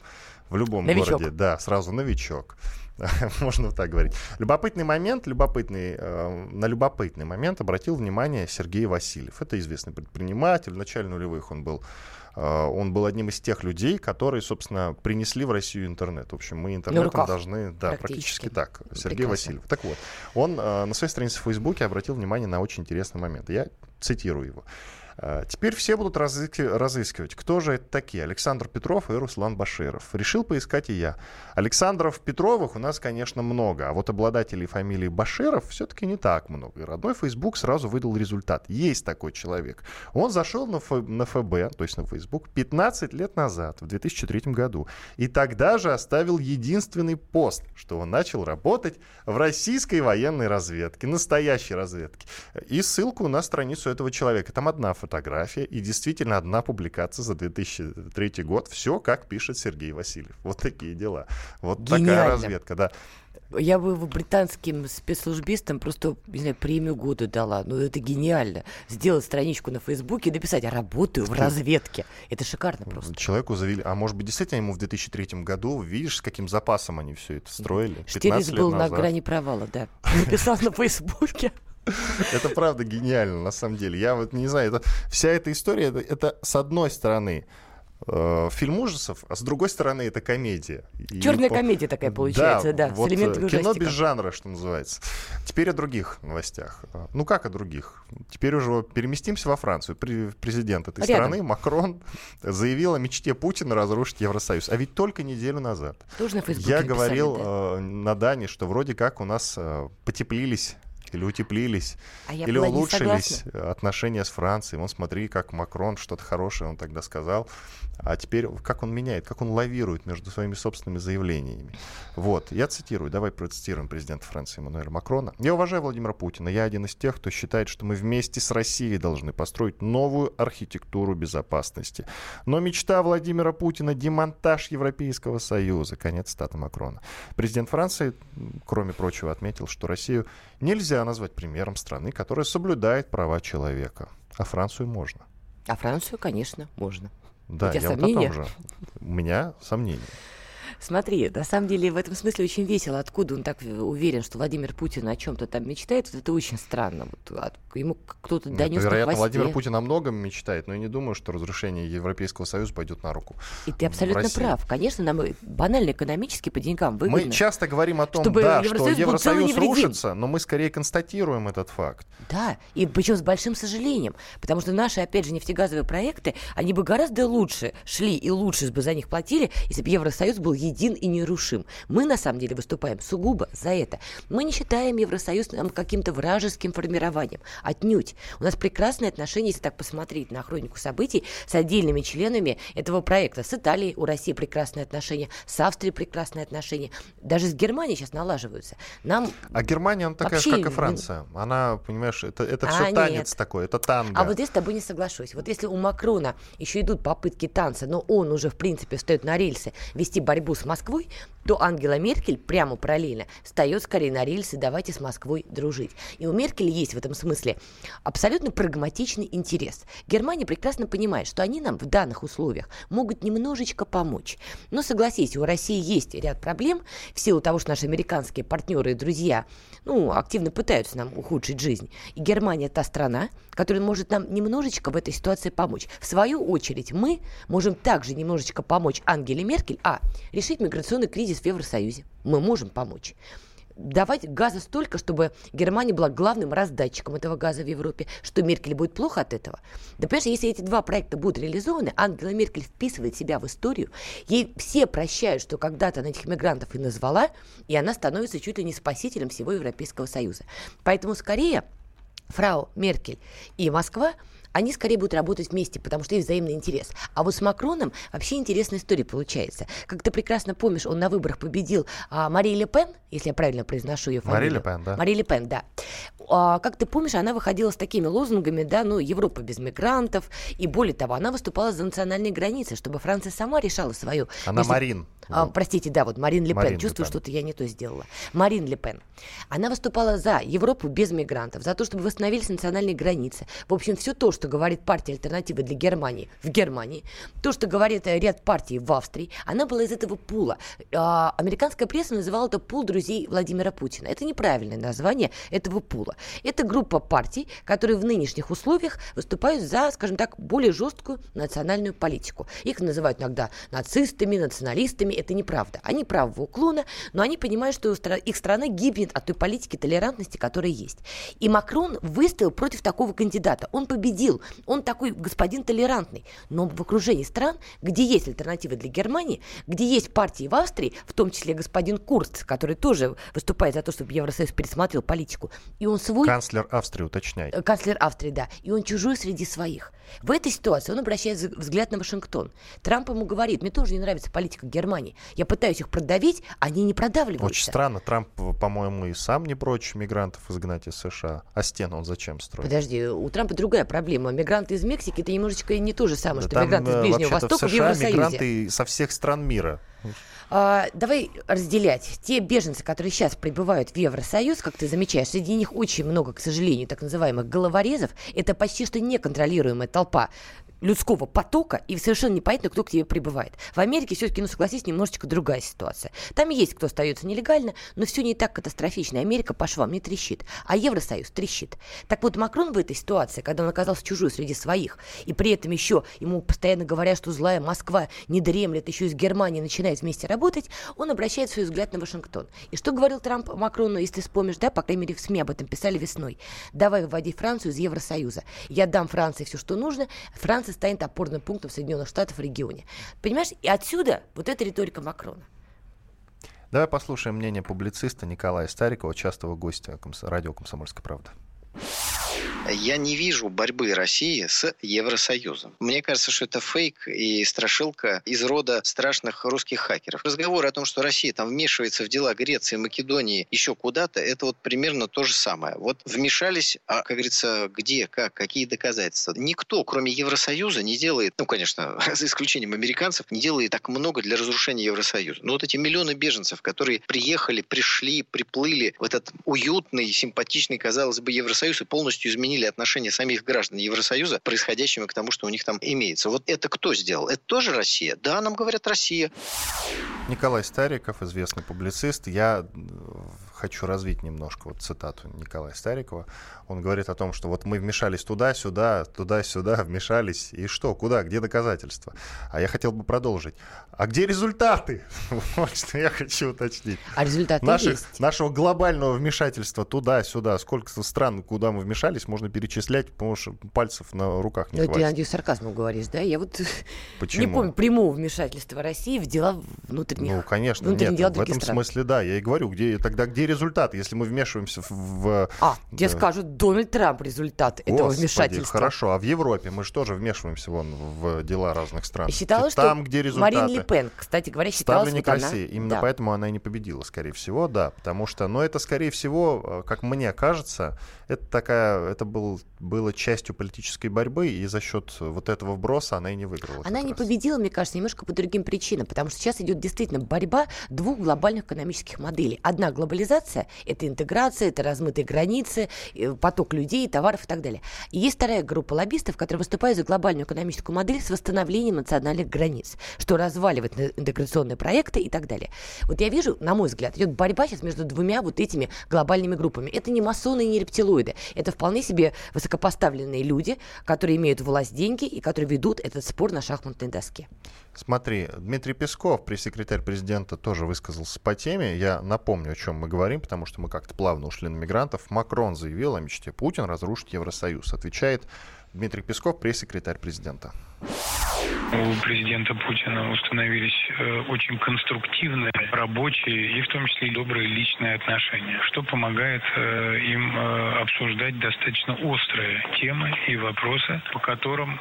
В любом новичок. городе, да, сразу новичок. Можно так говорить. Любопытный момент, любопытный, э, на любопытный момент обратил внимание Сергей Васильев. Это известный предприниматель. В начале нулевых он был э, он был одним из тех людей, которые, собственно, принесли в Россию интернет. В общем, мы интернетом должны... Да, практически, практически так. Сергей Прекрасно. Васильев. Так вот, он э, на своей странице в Фейсбуке обратил внимание на очень интересный момент. Я цитирую его. А, теперь все будут разыскивать, кто же это такие. Александр Петров и Руслан Баширов. Решил поискать и я. Александров Петровых у нас, конечно, много, а вот обладателей фамилии Баширов все-таки не так много. И родной Facebook сразу выдал результат. Есть такой человек. Он зашел на, Ф, на ФБ, то есть на Facebook, 15 лет назад, в 2003 году. И тогда же оставил единственный пост, что он начал работать в российской военной разведке, настоящей разведке. И ссылку на страницу этого человека. Там одна фотография фотография и действительно одна публикация за 2003 год. Все, как пишет Сергей Васильев. Вот такие дела. Вот Гениально. такая разведка, да. Я бы британским спецслужбистам просто, не знаю, премию года дала. Ну, это гениально. Сделать страничку на Фейсбуке и написать «Работаю в разведке». Это шикарно просто. Человеку завели... А может быть, действительно ему в 2003 году, видишь, с каким запасом они все это строили? Штирлиц был назад. на грани провала, да. Написал на Фейсбуке. Это правда гениально, на самом деле. Я вот не знаю, это, вся эта история, это, это с одной стороны э, фильм ужасов, а с другой стороны это комедия. Черная по... комедия такая получается, да, да вот с элементами кино ужастика. без жанра, что называется. Теперь о других новостях. Ну как о других? Теперь уже переместимся во Францию. Президент этой Рядом. страны Макрон заявил о мечте Путина разрушить Евросоюз. А ведь только неделю назад. Тоже на Я говорил да? э, на Дане, что вроде как у нас э, потеплились или утеплились, а или улучшились отношения с Францией. Вон смотри, как Макрон что-то хорошее он тогда сказал. А теперь как он меняет, как он лавирует между своими собственными заявлениями. Вот, я цитирую, давай процитируем президента Франции Эммануэля Макрона. «Я уважаю Владимира Путина. Я один из тех, кто считает, что мы вместе с Россией должны построить новую архитектуру безопасности. Но мечта Владимира Путина — демонтаж Европейского Союза». Конец стата Макрона. Президент Франции, кроме прочего, отметил, что Россию нельзя назвать примером страны, которая соблюдает права человека. А Францию можно. А Францию, конечно, можно. Да, я сомнения? вот о том же. У меня сомнения. Смотри, на самом деле в этом смысле очень весело, откуда он так уверен, что Владимир Путин о чем-то там мечтает. Вот это очень странно. Вот, ему кто-то донес Нет, Вероятно, Владимир Путин о многом мечтает, но я не думаю, что разрушение Европейского Союза пойдет на руку. И ты абсолютно прав. Конечно, нам банально экономически по деньгам выгодно. Мы часто говорим о том, да, что Евросоюз рушится, но мы скорее констатируем этот факт. Да, и причем с большим сожалением, потому что наши, опять же, нефтегазовые проекты, они бы гораздо лучше шли и лучше бы за них платили, если бы Евросоюз был един и нерушим. Мы, на самом деле, выступаем сугубо за это. Мы не считаем Евросоюз каким-то вражеским формированием. Отнюдь. У нас прекрасные отношения, если так посмотреть на хронику событий, с отдельными членами этого проекта. С Италией у России прекрасные отношения, с Австрией прекрасные отношения. Даже с Германией сейчас налаживаются. Нам а Германия, она такая же, как и Франция. Она, понимаешь, это, это все а, танец нет. такой, это танго. А вот здесь с тобой не соглашусь. Вот если у Макрона еще идут попытки танца, но он уже, в принципе, встает на рельсы вести борьбу с Москвой, то Ангела Меркель прямо параллельно встает скорее на рельсы, давайте с Москвой дружить. И у Меркель есть в этом смысле абсолютно прагматичный интерес. Германия прекрасно понимает, что они нам в данных условиях могут немножечко помочь. Но согласись, у России есть ряд проблем в силу того, что наши американские партнеры и друзья ну, активно пытаются нам ухудшить жизнь. И Германия та страна, которая может нам немножечко в этой ситуации помочь. В свою очередь, мы можем также немножечко помочь Ангеле Меркель, а, решить миграционный кризис в Евросоюзе. Мы можем помочь давать газа столько, чтобы Германия была главным раздатчиком этого газа в Европе, что Меркель будет плохо от этого. Да понимаешь, если эти два проекта будут реализованы, Ангела Меркель вписывает себя в историю, ей все прощают, что когда-то она этих мигрантов и назвала, и она становится чуть ли не спасителем всего Европейского Союза. Поэтому скорее фрау Меркель и Москва они скорее будут работать вместе, потому что есть взаимный интерес. А вот с Макроном вообще интересная история получается. Как ты прекрасно помнишь, он на выборах победил а, Марии Ле Пен, если я правильно произношу ее фамилию. Мария Ле Пен, да. Мария Ле Пен, да. А, как ты помнишь, она выходила с такими лозунгами, да, ну, Европа без мигрантов, и более того, она выступала за национальные границы, чтобы Франция сама решала свою... Она между... Марин. А, простите, да, вот Марин Ле Пен. Марин Чувствую, что-то я не то сделала. Марин Ле Пен. Она выступала за Европу без мигрантов, за то, чтобы восстановились национальные границы. В общем, все то, что говорит партия альтернативы для Германии в Германии, то, что говорит э, ряд партий в Австрии, она была из этого пула. А, американская пресса называла это пул друзей Владимира Путина. Это неправильное название этого пула. Это группа партий, которые в нынешних условиях выступают за, скажем так, более жесткую национальную политику. Их называют иногда нацистами, националистами, это неправда. Они правого уклона, но они понимают, что их страна гибнет от той политики толерантности, которая есть. И Макрон выстоял против такого кандидата. Он победил. Он такой господин толерантный. Но в окружении стран, где есть альтернативы для Германии, где есть партии в Австрии, в том числе господин Курц, который тоже выступает за то, чтобы Евросоюз пересмотрел политику, и он свой... Канцлер Австрии, уточняй. Э, канцлер Австрии, да. И он чужой среди своих. В этой ситуации он обращает взгляд на Вашингтон. Трамп ему говорит, мне тоже не нравится политика Германии. Я пытаюсь их продавить, они не продавливаются. Очень странно. Трамп, по-моему, и сам не прочь мигрантов изгнать из США. А стену он зачем строит? Подожди, у Трампа другая проблема. Мигранты из Мексики это немножечко не то же самое, да что мигранты из э, Ближнего Востока в, США в Евросоюзе. мигранты со всех стран мира. А, давай разделять. Те беженцы, которые сейчас прибывают в Евросоюз, как ты замечаешь, среди них очень много, к сожалению, так называемых головорезов. Это почти что неконтролируемая толпа людского потока, и совершенно непонятно, кто к тебе прибывает. В Америке все-таки, ну, согласись, немножечко другая ситуация. Там есть кто остается нелегально, но все не так катастрофично. Америка по швам не трещит, а Евросоюз трещит. Так вот, Макрон в этой ситуации, когда он оказался чужой среди своих, и при этом еще ему постоянно говорят, что злая Москва не дремлет, еще из Германии начинает вместе работать, он обращает свой взгляд на Вашингтон. И что говорил Трамп Макрону, если ты вспомнишь, да, по крайней мере, в СМИ об этом писали весной. Давай выводи Францию из Евросоюза. Я дам Франции все, что нужно. Франция Франция станет опорным пунктом Соединенных Штатов в регионе. Понимаешь, и отсюда вот эта риторика Макрона. Давай послушаем мнение публициста Николая Старикова, частого гостя радио «Комсомольская правда» я не вижу борьбы России с Евросоюзом. Мне кажется, что это фейк и страшилка из рода страшных русских хакеров. Разговор о том, что Россия там вмешивается в дела Греции, Македонии, еще куда-то, это вот примерно то же самое. Вот вмешались, а, как говорится, где, как, какие доказательства. Никто, кроме Евросоюза, не делает, ну, конечно, за исключением американцев, не делает так много для разрушения Евросоюза. Но вот эти миллионы беженцев, которые приехали, пришли, приплыли в этот уютный, симпатичный, казалось бы, Евросоюз и полностью изменили изменили отношение самих граждан Евросоюза происходящему к тому, что у них там имеется. Вот это кто сделал? Это тоже Россия? Да, нам говорят Россия. Николай Стариков, известный публицист. Я э, хочу развить немножко вот цитату Николая Старикова. Он говорит о том, что вот мы вмешались туда-сюда, туда-сюда, вмешались. И что, куда, где доказательства? А я хотел бы продолжить. А где результаты? Вот что я хочу уточнить. А результаты Наших, есть. Нашего глобального вмешательства туда-сюда, сколько стран, куда мы вмешались, можно перечислять, потому что пальцев на руках не Но хватит. Это, я надеюсь, сарказмом говоришь, да? Я вот Почему? не помню прямого вмешательства России в дела внутренних Ну, конечно, внутренних нет, дел в этом стран. смысле, да. Я и говорю, где, тогда где результат, если мы вмешиваемся в... а, да. скажут Дональд Трамп результат Господи, этого вмешательства. Хорошо, а в Европе мы же тоже вмешиваемся вон в дела разных стран. И считала, Там, что где результаты... Марин Ле Пен, кстати говоря, считала, Ставленник вот она... России. Именно да. поэтому она и не победила, скорее всего, да. Потому что, но это, скорее всего, как мне кажется, это такая, это был, было частью политической борьбы, и за счет вот этого вброса она и не выиграла. Она не раз. победила, мне кажется, немножко по другим причинам, потому что сейчас идет действительно борьба двух глобальных экономических моделей. Одна глобализация — это интеграция, это размытые границы, э, поток людей, товаров и так далее. И есть вторая группа лоббистов, которые выступают за глобальную экономическую модель с восстановлением национальных границ, что разваливает интеграционные проекты и так далее. Вот я вижу, на мой взгляд, идет борьба сейчас между двумя вот этими глобальными группами. Это не масоны и не рептилоиды. Это вполне себе высокопоставленные люди, которые имеют власть, деньги и которые ведут этот спор на шахматной доске. Смотри, Дмитрий Песков, пресс-секретарь президента, тоже высказался по теме. Я напомню, о чем мы говорим, потому что мы как-то плавно ушли на мигрантов. Макрон заявил о мечте Путин разрушить Евросоюз. Отвечает Дмитрий Песков, пресс-секретарь президента. У президента Путина установились э, очень конструктивные, рабочие и в том числе и добрые личные отношения, что помогает э, им э, обсуждать достаточно острые темы и вопросы, по которым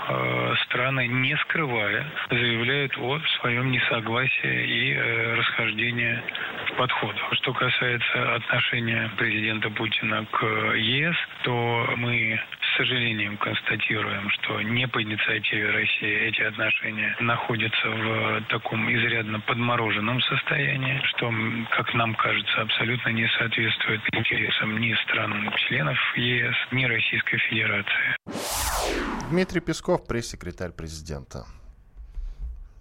страны, не скрывая, заявляют о своем несогласии и расхождении в подходах. Что касается отношения президента Путина к ЕС, то мы сожалением констатируем, что не по инициативе России эти отношения находятся в таком изрядно подмороженном состоянии, что, как нам кажется, абсолютно не соответствует интересам ни стран-членов ЕС, ни Российской Федерации. Дмитрий Песков, пресс-секретарь президента.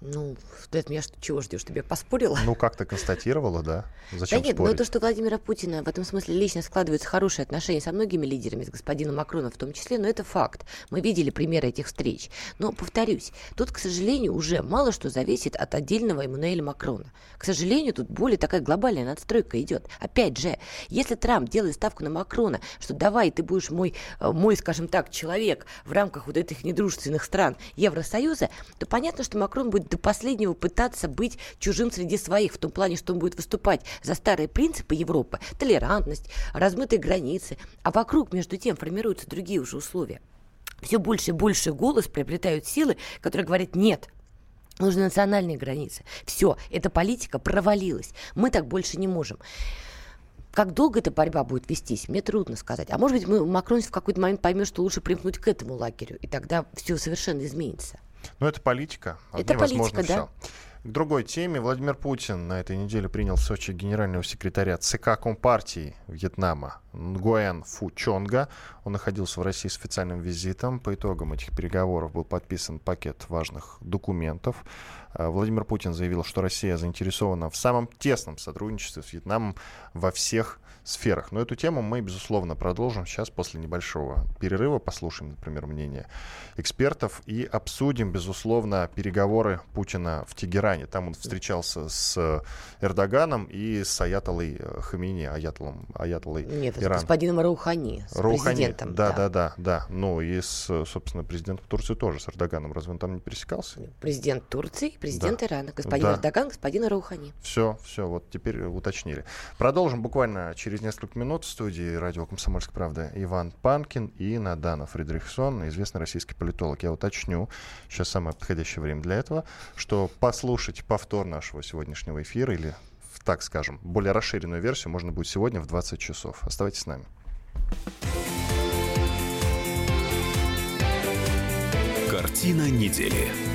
Ну, от меня что, чего ждешь? Тебе поспорила? Ну, как-то констатировала, да. Зачем да нет, спорить? но то, что Владимира Путина в этом смысле лично складываются хорошие отношения со многими лидерами, с господином Макроном в том числе, но это факт. Мы видели примеры этих встреч. Но, повторюсь, тут, к сожалению, уже мало что зависит от отдельного Эммануэля Макрона. К сожалению, тут более такая глобальная надстройка идет. Опять же, если Трамп делает ставку на Макрона, что давай, ты будешь мой, э, мой скажем так, человек в рамках вот этих недружественных стран Евросоюза, то понятно, что Макрон будет до последнего пытаться быть чужим среди своих, в том плане, что он будет выступать за старые принципы Европы, толерантность, размытые границы, а вокруг, между тем, формируются другие уже условия. Все больше и больше голос приобретают силы, которые говорят «нет», Нужны национальные границы. Все, эта политика провалилась. Мы так больше не можем. Как долго эта борьба будет вестись, мне трудно сказать. А может быть, мы, Макрон в какой-то момент поймет, что лучше примкнуть к этому лагерю, и тогда все совершенно изменится. Ну, это политика. Это политика, да. Все. К другой теме. Владимир Путин на этой неделе принял в Сочи генерального секретаря ЦК Компартии Вьетнама Нгуэн Фу Чонга. Он находился в России с официальным визитом. По итогам этих переговоров был подписан пакет важных документов. Владимир Путин заявил, что Россия заинтересована в самом тесном сотрудничестве с Вьетнамом во всех сферах. Но эту тему мы, безусловно, продолжим сейчас после небольшого перерыва. Послушаем, например, мнение экспертов и обсудим, безусловно, переговоры Путина в Тегеране. Там он встречался с Эрдоганом и с Аятолой Хамини, Аятолом, Аятолой Нет, Иран. с господином Раухани, с Раухани. президентом. Да, да, да, да. Ну и с, собственно, президентом Турции тоже, с Эрдоганом. Разве он там не пересекался? Президент Турции, президент да. Ирана, господин да. Эрдоган, господин Раухани. Все, все, вот теперь уточнили. Продолжим буквально через несколько минут в студии радио «Комсомольская правда» Иван Панкин и Надана Фридрихсон, известный российский политолог. Я уточню, сейчас самое подходящее время для этого, что послушать повтор нашего сегодняшнего эфира или так скажем, более расширенную версию можно будет сегодня в 20 часов. Оставайтесь с нами. Картина недели.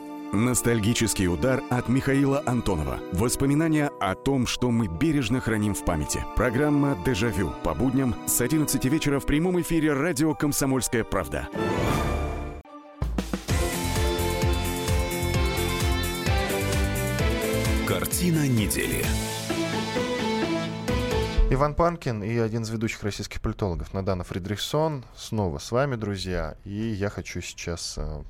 Ностальгический удар от Михаила Антонова. Воспоминания о том, что мы бережно храним в памяти. Программа «Дежавю» по будням с 11 вечера в прямом эфире радио «Комсомольская правда». Картина недели. Иван Панкин и один из ведущих российских политологов Надана Фридрихсон снова с вами, друзья. И я хочу сейчас э,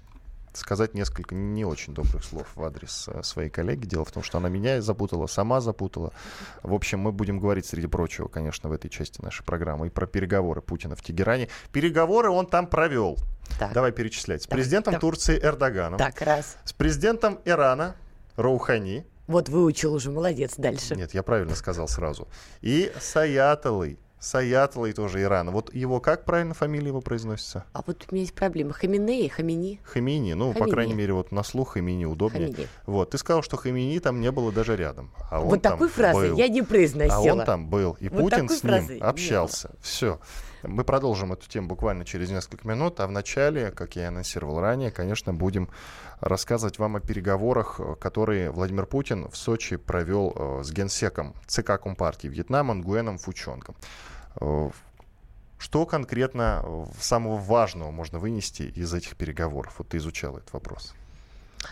сказать несколько не очень добрых слов в адрес э, своей коллеги. Дело в том, что она меня запутала, сама запутала. В общем, мы будем говорить, среди прочего, конечно, в этой части нашей программы и про переговоры Путина в Тегеране. Переговоры он там провел. Так. Давай перечислять. С Давай. президентом Давай. Турции Эрдоганом. Так, раз. С президентом Ирана Роухани. Вот выучил уже, молодец, дальше. Нет, я правильно сказал сразу. И с Аятолой Саятлой тоже Ирана. Вот его как правильно фамилия его произносится? А вот у меня есть проблема. Хаминеи, Хамини? Хамини. Ну, Хамини. по крайней мере, вот на слух Хамини удобнее. Хамини. Вот. Ты сказал, что Хамини там не было даже рядом. А вот он такой фразы был. я не произносила. А он там был. И вот Путин с ним общался. Все. Мы продолжим эту тему буквально через несколько минут, а в начале, как я и анонсировал ранее, конечно, будем рассказывать вам о переговорах, которые Владимир Путин в Сочи провел э, с генсеком ЦК Компартии Вьетнама Нгуэном Фучонгом. Э, что конкретно э, самого важного можно вынести из этих переговоров? Вот ты изучал этот вопрос.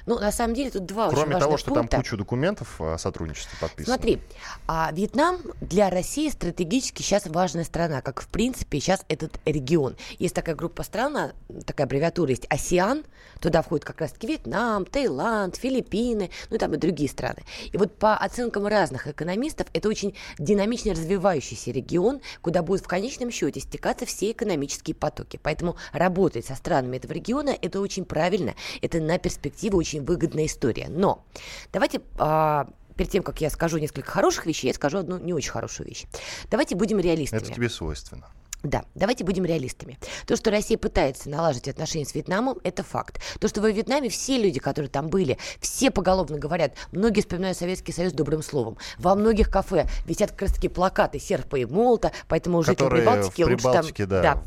Ну, на самом деле, тут два Кроме очень того, что пункта. там кучу документов о сотрудничестве подписано. Смотри, а Вьетнам для России стратегически сейчас важная страна, как, в принципе, сейчас этот регион. Есть такая группа стран, такая аббревиатура есть АСИАН, туда входит как раз-таки Вьетнам, Таиланд, Филиппины, ну и там и другие страны. И вот по оценкам разных экономистов, это очень динамично развивающийся регион, куда будут в конечном счете стекаться все экономические потоки. Поэтому работать со странами этого региона, это очень правильно, это на перспективу очень выгодная история. Но давайте а, перед тем, как я скажу несколько хороших вещей, я скажу одну не очень хорошую вещь. Давайте будем реалистами. Это тебе свойственно. Да, давайте будем реалистами. То, что Россия пытается налаживать отношения с Вьетнамом, это факт. То, что во Вьетнаме все люди, которые там были, все поголовно говорят, многие вспоминают Советский Союз добрым словом. Во многих кафе висят как раз таки плакаты серпа и молота, поэтому жителям Прибалтики, лучше там... Да. да.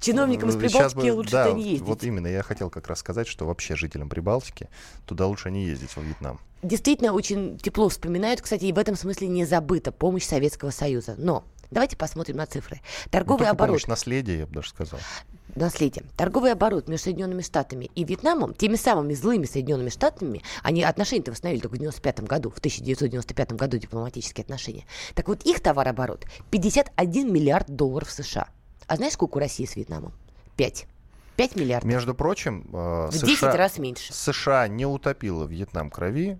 Чиновникам из Прибалтики бы, лучше да, туда не ездить. Вот именно, я хотел как раз сказать, что вообще жителям Прибалтики туда лучше не ездить, во Вьетнам действительно очень тепло вспоминают, кстати, и в этом смысле не забыта помощь Советского Союза. Но Давайте посмотрим на цифры. Торговый ну, оборот. Помощь, наследие, я бы даже сказал. Наследие. Торговый оборот между Соединенными Штатами и Вьетнамом, теми самыми злыми Соединенными Штатами, они отношения-то восстановили только в 95 году, в 1995 году дипломатические отношения. Так вот, их товарооборот 51 миллиард долларов США. А знаешь, сколько у России с Вьетнамом? 5. 5 миллиардов. Между прочим, э, в США, 10 раз меньше. США не утопила Вьетнам крови,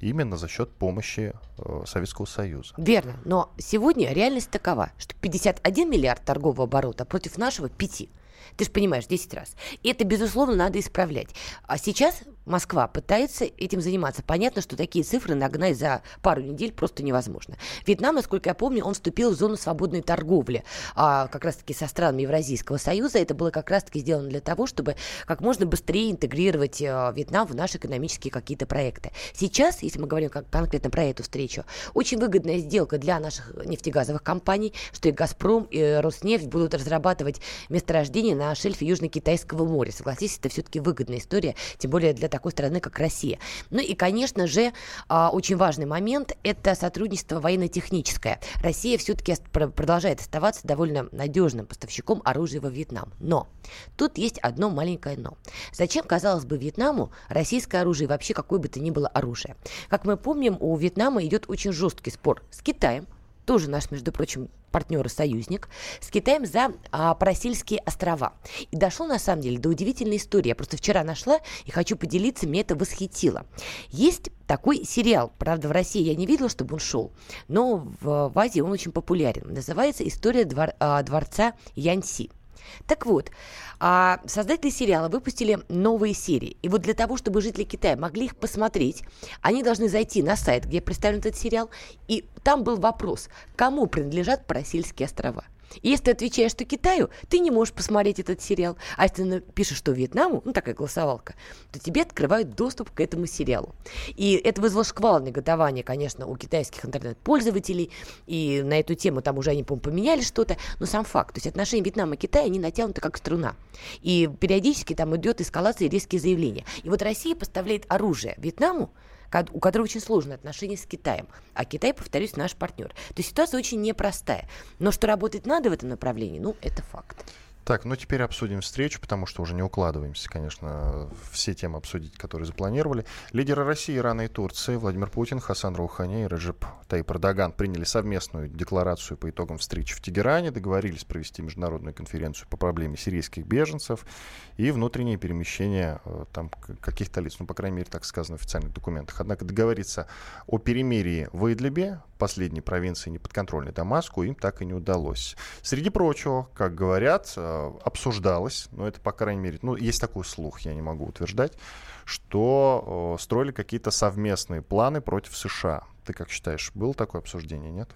именно за счет помощи э, Советского Союза. Верно, но сегодня реальность такова, что 51 миллиард торгового оборота против нашего 5. Ты же понимаешь, 10 раз. И это, безусловно, надо исправлять. А сейчас Москва пытается этим заниматься. Понятно, что такие цифры нагнать за пару недель просто невозможно. Вьетнам, насколько я помню, он вступил в зону свободной торговли, а как раз-таки со странами Евразийского союза. Это было как раз-таки сделано для того, чтобы как можно быстрее интегрировать э, Вьетнам в наши экономические какие-то проекты. Сейчас, если мы говорим как, конкретно про эту встречу, очень выгодная сделка для наших нефтегазовых компаний, что и «Газпром», и «Роснефть» будут разрабатывать месторождения нападение на шельфе Южно-Китайского моря. Согласитесь, это все-таки выгодная история, тем более для такой страны, как Россия. Ну и, конечно же, а, очень важный момент – это сотрудничество военно-техническое. Россия все-таки продолжает оставаться довольно надежным поставщиком оружия во Вьетнам. Но тут есть одно маленькое «но». Зачем, казалось бы, Вьетнаму российское оружие и вообще какое бы то ни было оружие? Как мы помним, у Вьетнама идет очень жесткий спор с Китаем, тоже наш, между прочим, партнер и союзник, с Китаем за а, Парасильские острова. И дошло, на самом деле, до удивительной истории. Я просто вчера нашла и хочу поделиться, мне это восхитило. Есть такой сериал, правда, в России я не видела, чтобы он шел, но в, в Азии он очень популярен. Называется «История двор, а, дворца Яньси». Так вот, а, создатели сериала выпустили новые серии. И вот для того, чтобы жители Китая могли их посмотреть, они должны зайти на сайт, где представлен этот сериал, и там был вопрос, кому принадлежат Парасильские острова. И если ты отвечаешь, что Китаю, ты не можешь посмотреть этот сериал. А если ты напишешь, что Вьетнаму, ну такая голосовалка, то тебе открывают доступ к этому сериалу. И это вызвало шквал негодования, конечно, у китайских интернет-пользователей. И на эту тему там уже они, по поменяли что-то. Но сам факт, то есть отношения Вьетнама и Китая, они натянуты как струна. И периодически там идет эскалация и резкие заявления. И вот Россия поставляет оружие Вьетнаму, у которого очень сложные отношения с Китаем. А Китай, повторюсь, наш партнер. То есть ситуация очень непростая. Но что работать надо в этом направлении, ну, это факт. Так, ну теперь обсудим встречу, потому что уже не укладываемся, конечно, все темы обсудить, которые запланировали. Лидеры России, Ирана и Турции Владимир Путин, Хасан Роухани и Реджеп Таип Эрдоган приняли совместную декларацию по итогам встречи в Тегеране, договорились провести международную конференцию по проблеме сирийских беженцев и внутреннее перемещение э, там каких-то лиц, ну, по крайней мере, так сказано в официальных документах. Однако договориться о перемирии в Идлибе, последней провинции неподконтрольной Дамаску, им так и не удалось. Среди прочего, как говорят, э, обсуждалось, но это, по крайней мере, ну, есть такой слух, я не могу утверждать, что э, строили какие-то совместные планы против США. Ты как считаешь, было такое обсуждение, нет?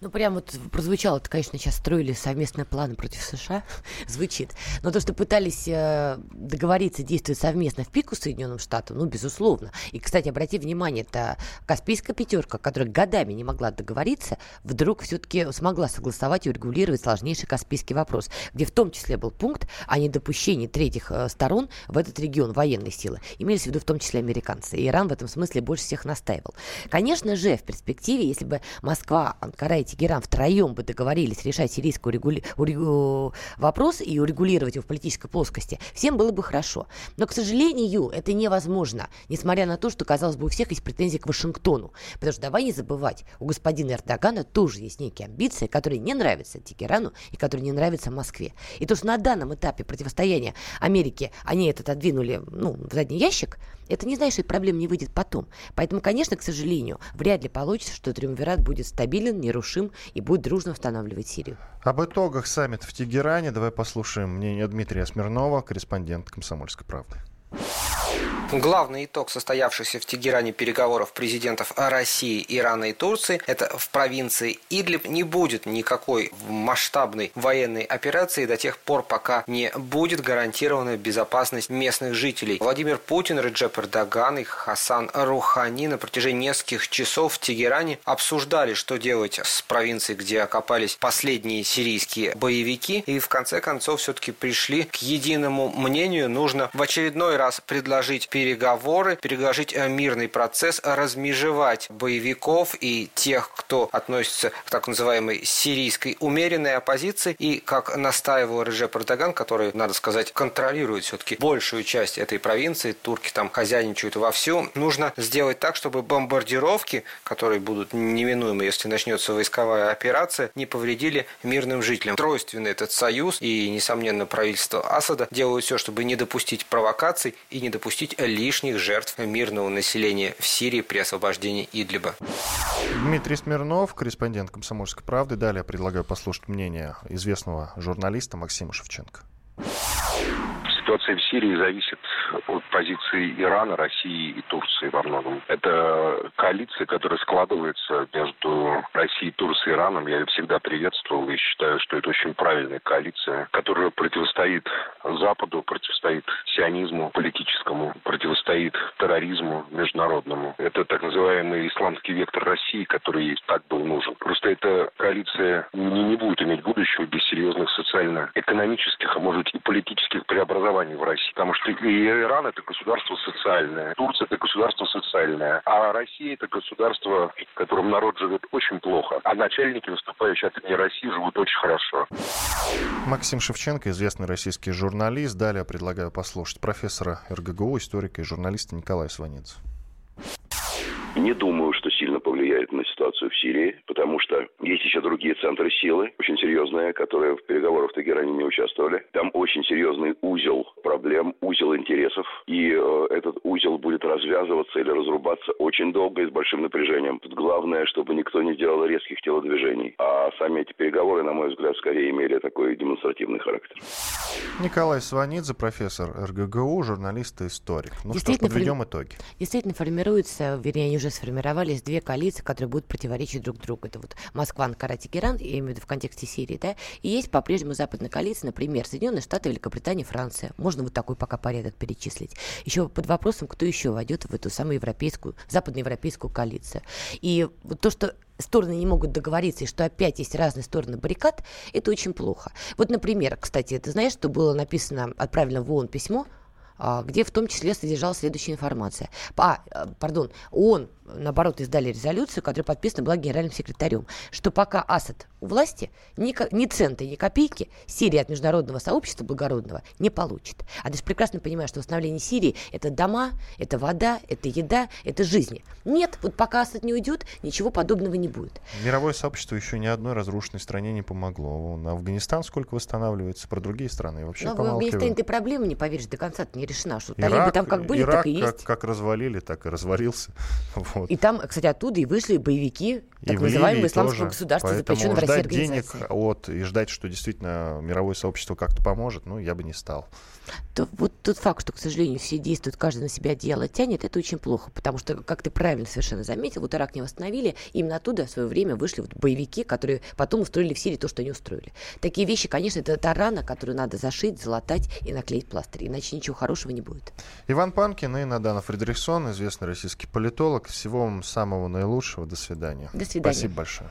Ну, прям вот прозвучало, это, конечно, сейчас строили совместные планы против США, звучит. Но то, что пытались э, договориться действовать совместно в пику Соединенным Штатам, ну, безусловно. И, кстати, обрати внимание, это Каспийская пятерка, которая годами не могла договориться, вдруг все-таки смогла согласовать и урегулировать сложнейший Каспийский вопрос, где в том числе был пункт о недопущении третьих э, сторон в этот регион военной силы. Имелись в виду в том числе американцы. И Иран в этом смысле больше всех настаивал. Конечно же, в перспективе, если бы Москва, Анкара и Тегеран втроем бы договорились решать сирийский урегули... урегу... вопрос и урегулировать его в политической плоскости, всем было бы хорошо. Но, к сожалению, это невозможно, несмотря на то, что, казалось бы, у всех есть претензии к Вашингтону. Потому что давай не забывать, у господина Эрдогана тоже есть некие амбиции, которые не нравятся Тегерану и которые не нравятся Москве. И то, что на данном этапе противостояния Америки они это отодвинули ну, в задний ящик, это не значит, что эта проблема не выйдет потом. Поэтому, конечно, к сожалению, вряд ли получится, что Триумвират будет стабилен, нерушим и будет дружно восстанавливать Сирию. Об итогах саммита в Тегеране давай послушаем мнение Дмитрия Смирнова, корреспондент «Комсомольской правды». Главный итог состоявшихся в Тегеране переговоров президентов России, Ирана и Турции – это в провинции Идлиб. Не будет никакой масштабной военной операции до тех пор, пока не будет гарантирована безопасность местных жителей. Владимир Путин, Реджеп Эрдоган и Хасан Рухани на протяжении нескольких часов в Тегеране обсуждали, что делать с провинцией, где окопались последние сирийские боевики, и в конце концов все-таки пришли к единому мнению, нужно в очередной раз предложить переговоры, предложить э, мирный процесс, размежевать боевиков и тех, кто относится к так называемой сирийской умеренной оппозиции. И, как настаивал Реджеп Эрдоган, который, надо сказать, контролирует все-таки большую часть этой провинции, турки там хозяйничают вовсю, нужно сделать так, чтобы бомбардировки, которые будут неминуемы, если начнется войсковая операция, не повредили мирным жителям. Тройственный этот союз и, несомненно, правительство Асада делают все, чтобы не допустить провокаций и не допустить лишних жертв мирного населения в Сирии при освобождении Идлиба. Дмитрий Смирнов, корреспондент «Комсомольской правды». Далее предлагаю послушать мнение известного журналиста Максима Шевченко Ситуация в Сирии зависит от позиции Ирана, России и Турции во многом. Это коалиция, которая складывается между Россией, Турцией и Ираном. Я ее всегда приветствовал и считаю, что это очень правильная коалиция, которая противостоит Западу, противостоит сионизму политическому, противостоит терроризму международному. Это так называемый исламский вектор России, который ей так был нужен. Просто эта коалиция не, не будет иметь будущего без серьезных социально-экономических, а может и политических преобразований в России. Потому что и Иран это государство социальное, Турция это государство социальное, а Россия это государство, в котором народ живет очень плохо, а начальники, выступающие от имени России, живут очень хорошо. Максим Шевченко, известный российский журналист. Далее предлагаю послушать профессора РГГУ, историка и журналиста Николая Сванидзе. Не думаю, что сильно повлияет на ситуацию Сирии, потому что есть еще другие центры силы, очень серьезные, которые в переговорах в Тегеране не участвовали. Там очень серьезный узел проблем, узел интересов, и э, этот узел будет развязываться или разрубаться очень долго и с большим напряжением. Тут главное, чтобы никто не делал резких телодвижений. А сами эти переговоры, на мой взгляд, скорее имели такой демонстративный характер. Николай Сванидзе, профессор РГГУ, журналист и историк. Ну что ж, подведем итоги. Действительно формируется, вернее, они уже сформировались, две коалиции, которые будут противоречить друг другу. Это вот Москва, Анкара, Тегеран, я имею в виду в контексте Сирии, да, и есть по-прежнему западная коалиция, например, Соединенные Штаты, Великобритания, Франция. Можно вот такой пока порядок перечислить. Еще под вопросом, кто еще войдет в эту самую европейскую, западноевропейскую коалицию. И вот то, что стороны не могут договориться, и что опять есть разные стороны баррикад, это очень плохо. Вот, например, кстати, ты знаешь, что было написано, отправлено в ООН письмо, а, где в том числе содержалась следующая информация. А, э, пардон, ООН наоборот, издали резолюцию, которая подписана была генеральным секретарем, что пока Асад у власти, ни, ни цента, ни копейки Сирия от международного сообщества благородного не получит. А ты же прекрасно понимаешь, что восстановление Сирии – это дома, это вода, это еда, это жизни. Нет, вот пока Асад не уйдет, ничего подобного не будет. Мировое сообщество еще ни одной разрушенной стране не помогло. На Афганистан сколько восстанавливается, про другие страны вообще Но в Афганистане ты проблема, не поверишь, до конца не решена. Что Ирак, там как были, Ирак так и есть. Как, как развалили, так и развалился. Вот. И там, кстати, оттуда и вышли боевики, так и называемого исламского тоже. государства, запрещенного в России денег от, и ждать, что действительно мировое сообщество как-то поможет, ну, я бы не стал. То, вот тот факт, что, к сожалению, все действуют, каждый на себя дело тянет, это очень плохо, потому что, как ты правильно совершенно заметил, вот Ирак не восстановили, именно оттуда в свое время вышли вот боевики, которые потом устроили в Сирии то, что они устроили. Такие вещи, конечно, это та рана, которую надо зашить, залатать и наклеить пластырь, иначе ничего хорошего не будет. Иван Панкин и Надана Фредериксон, известный российский политолог. Всего вам самого наилучшего. До свидания. До свидания. Спасибо большое.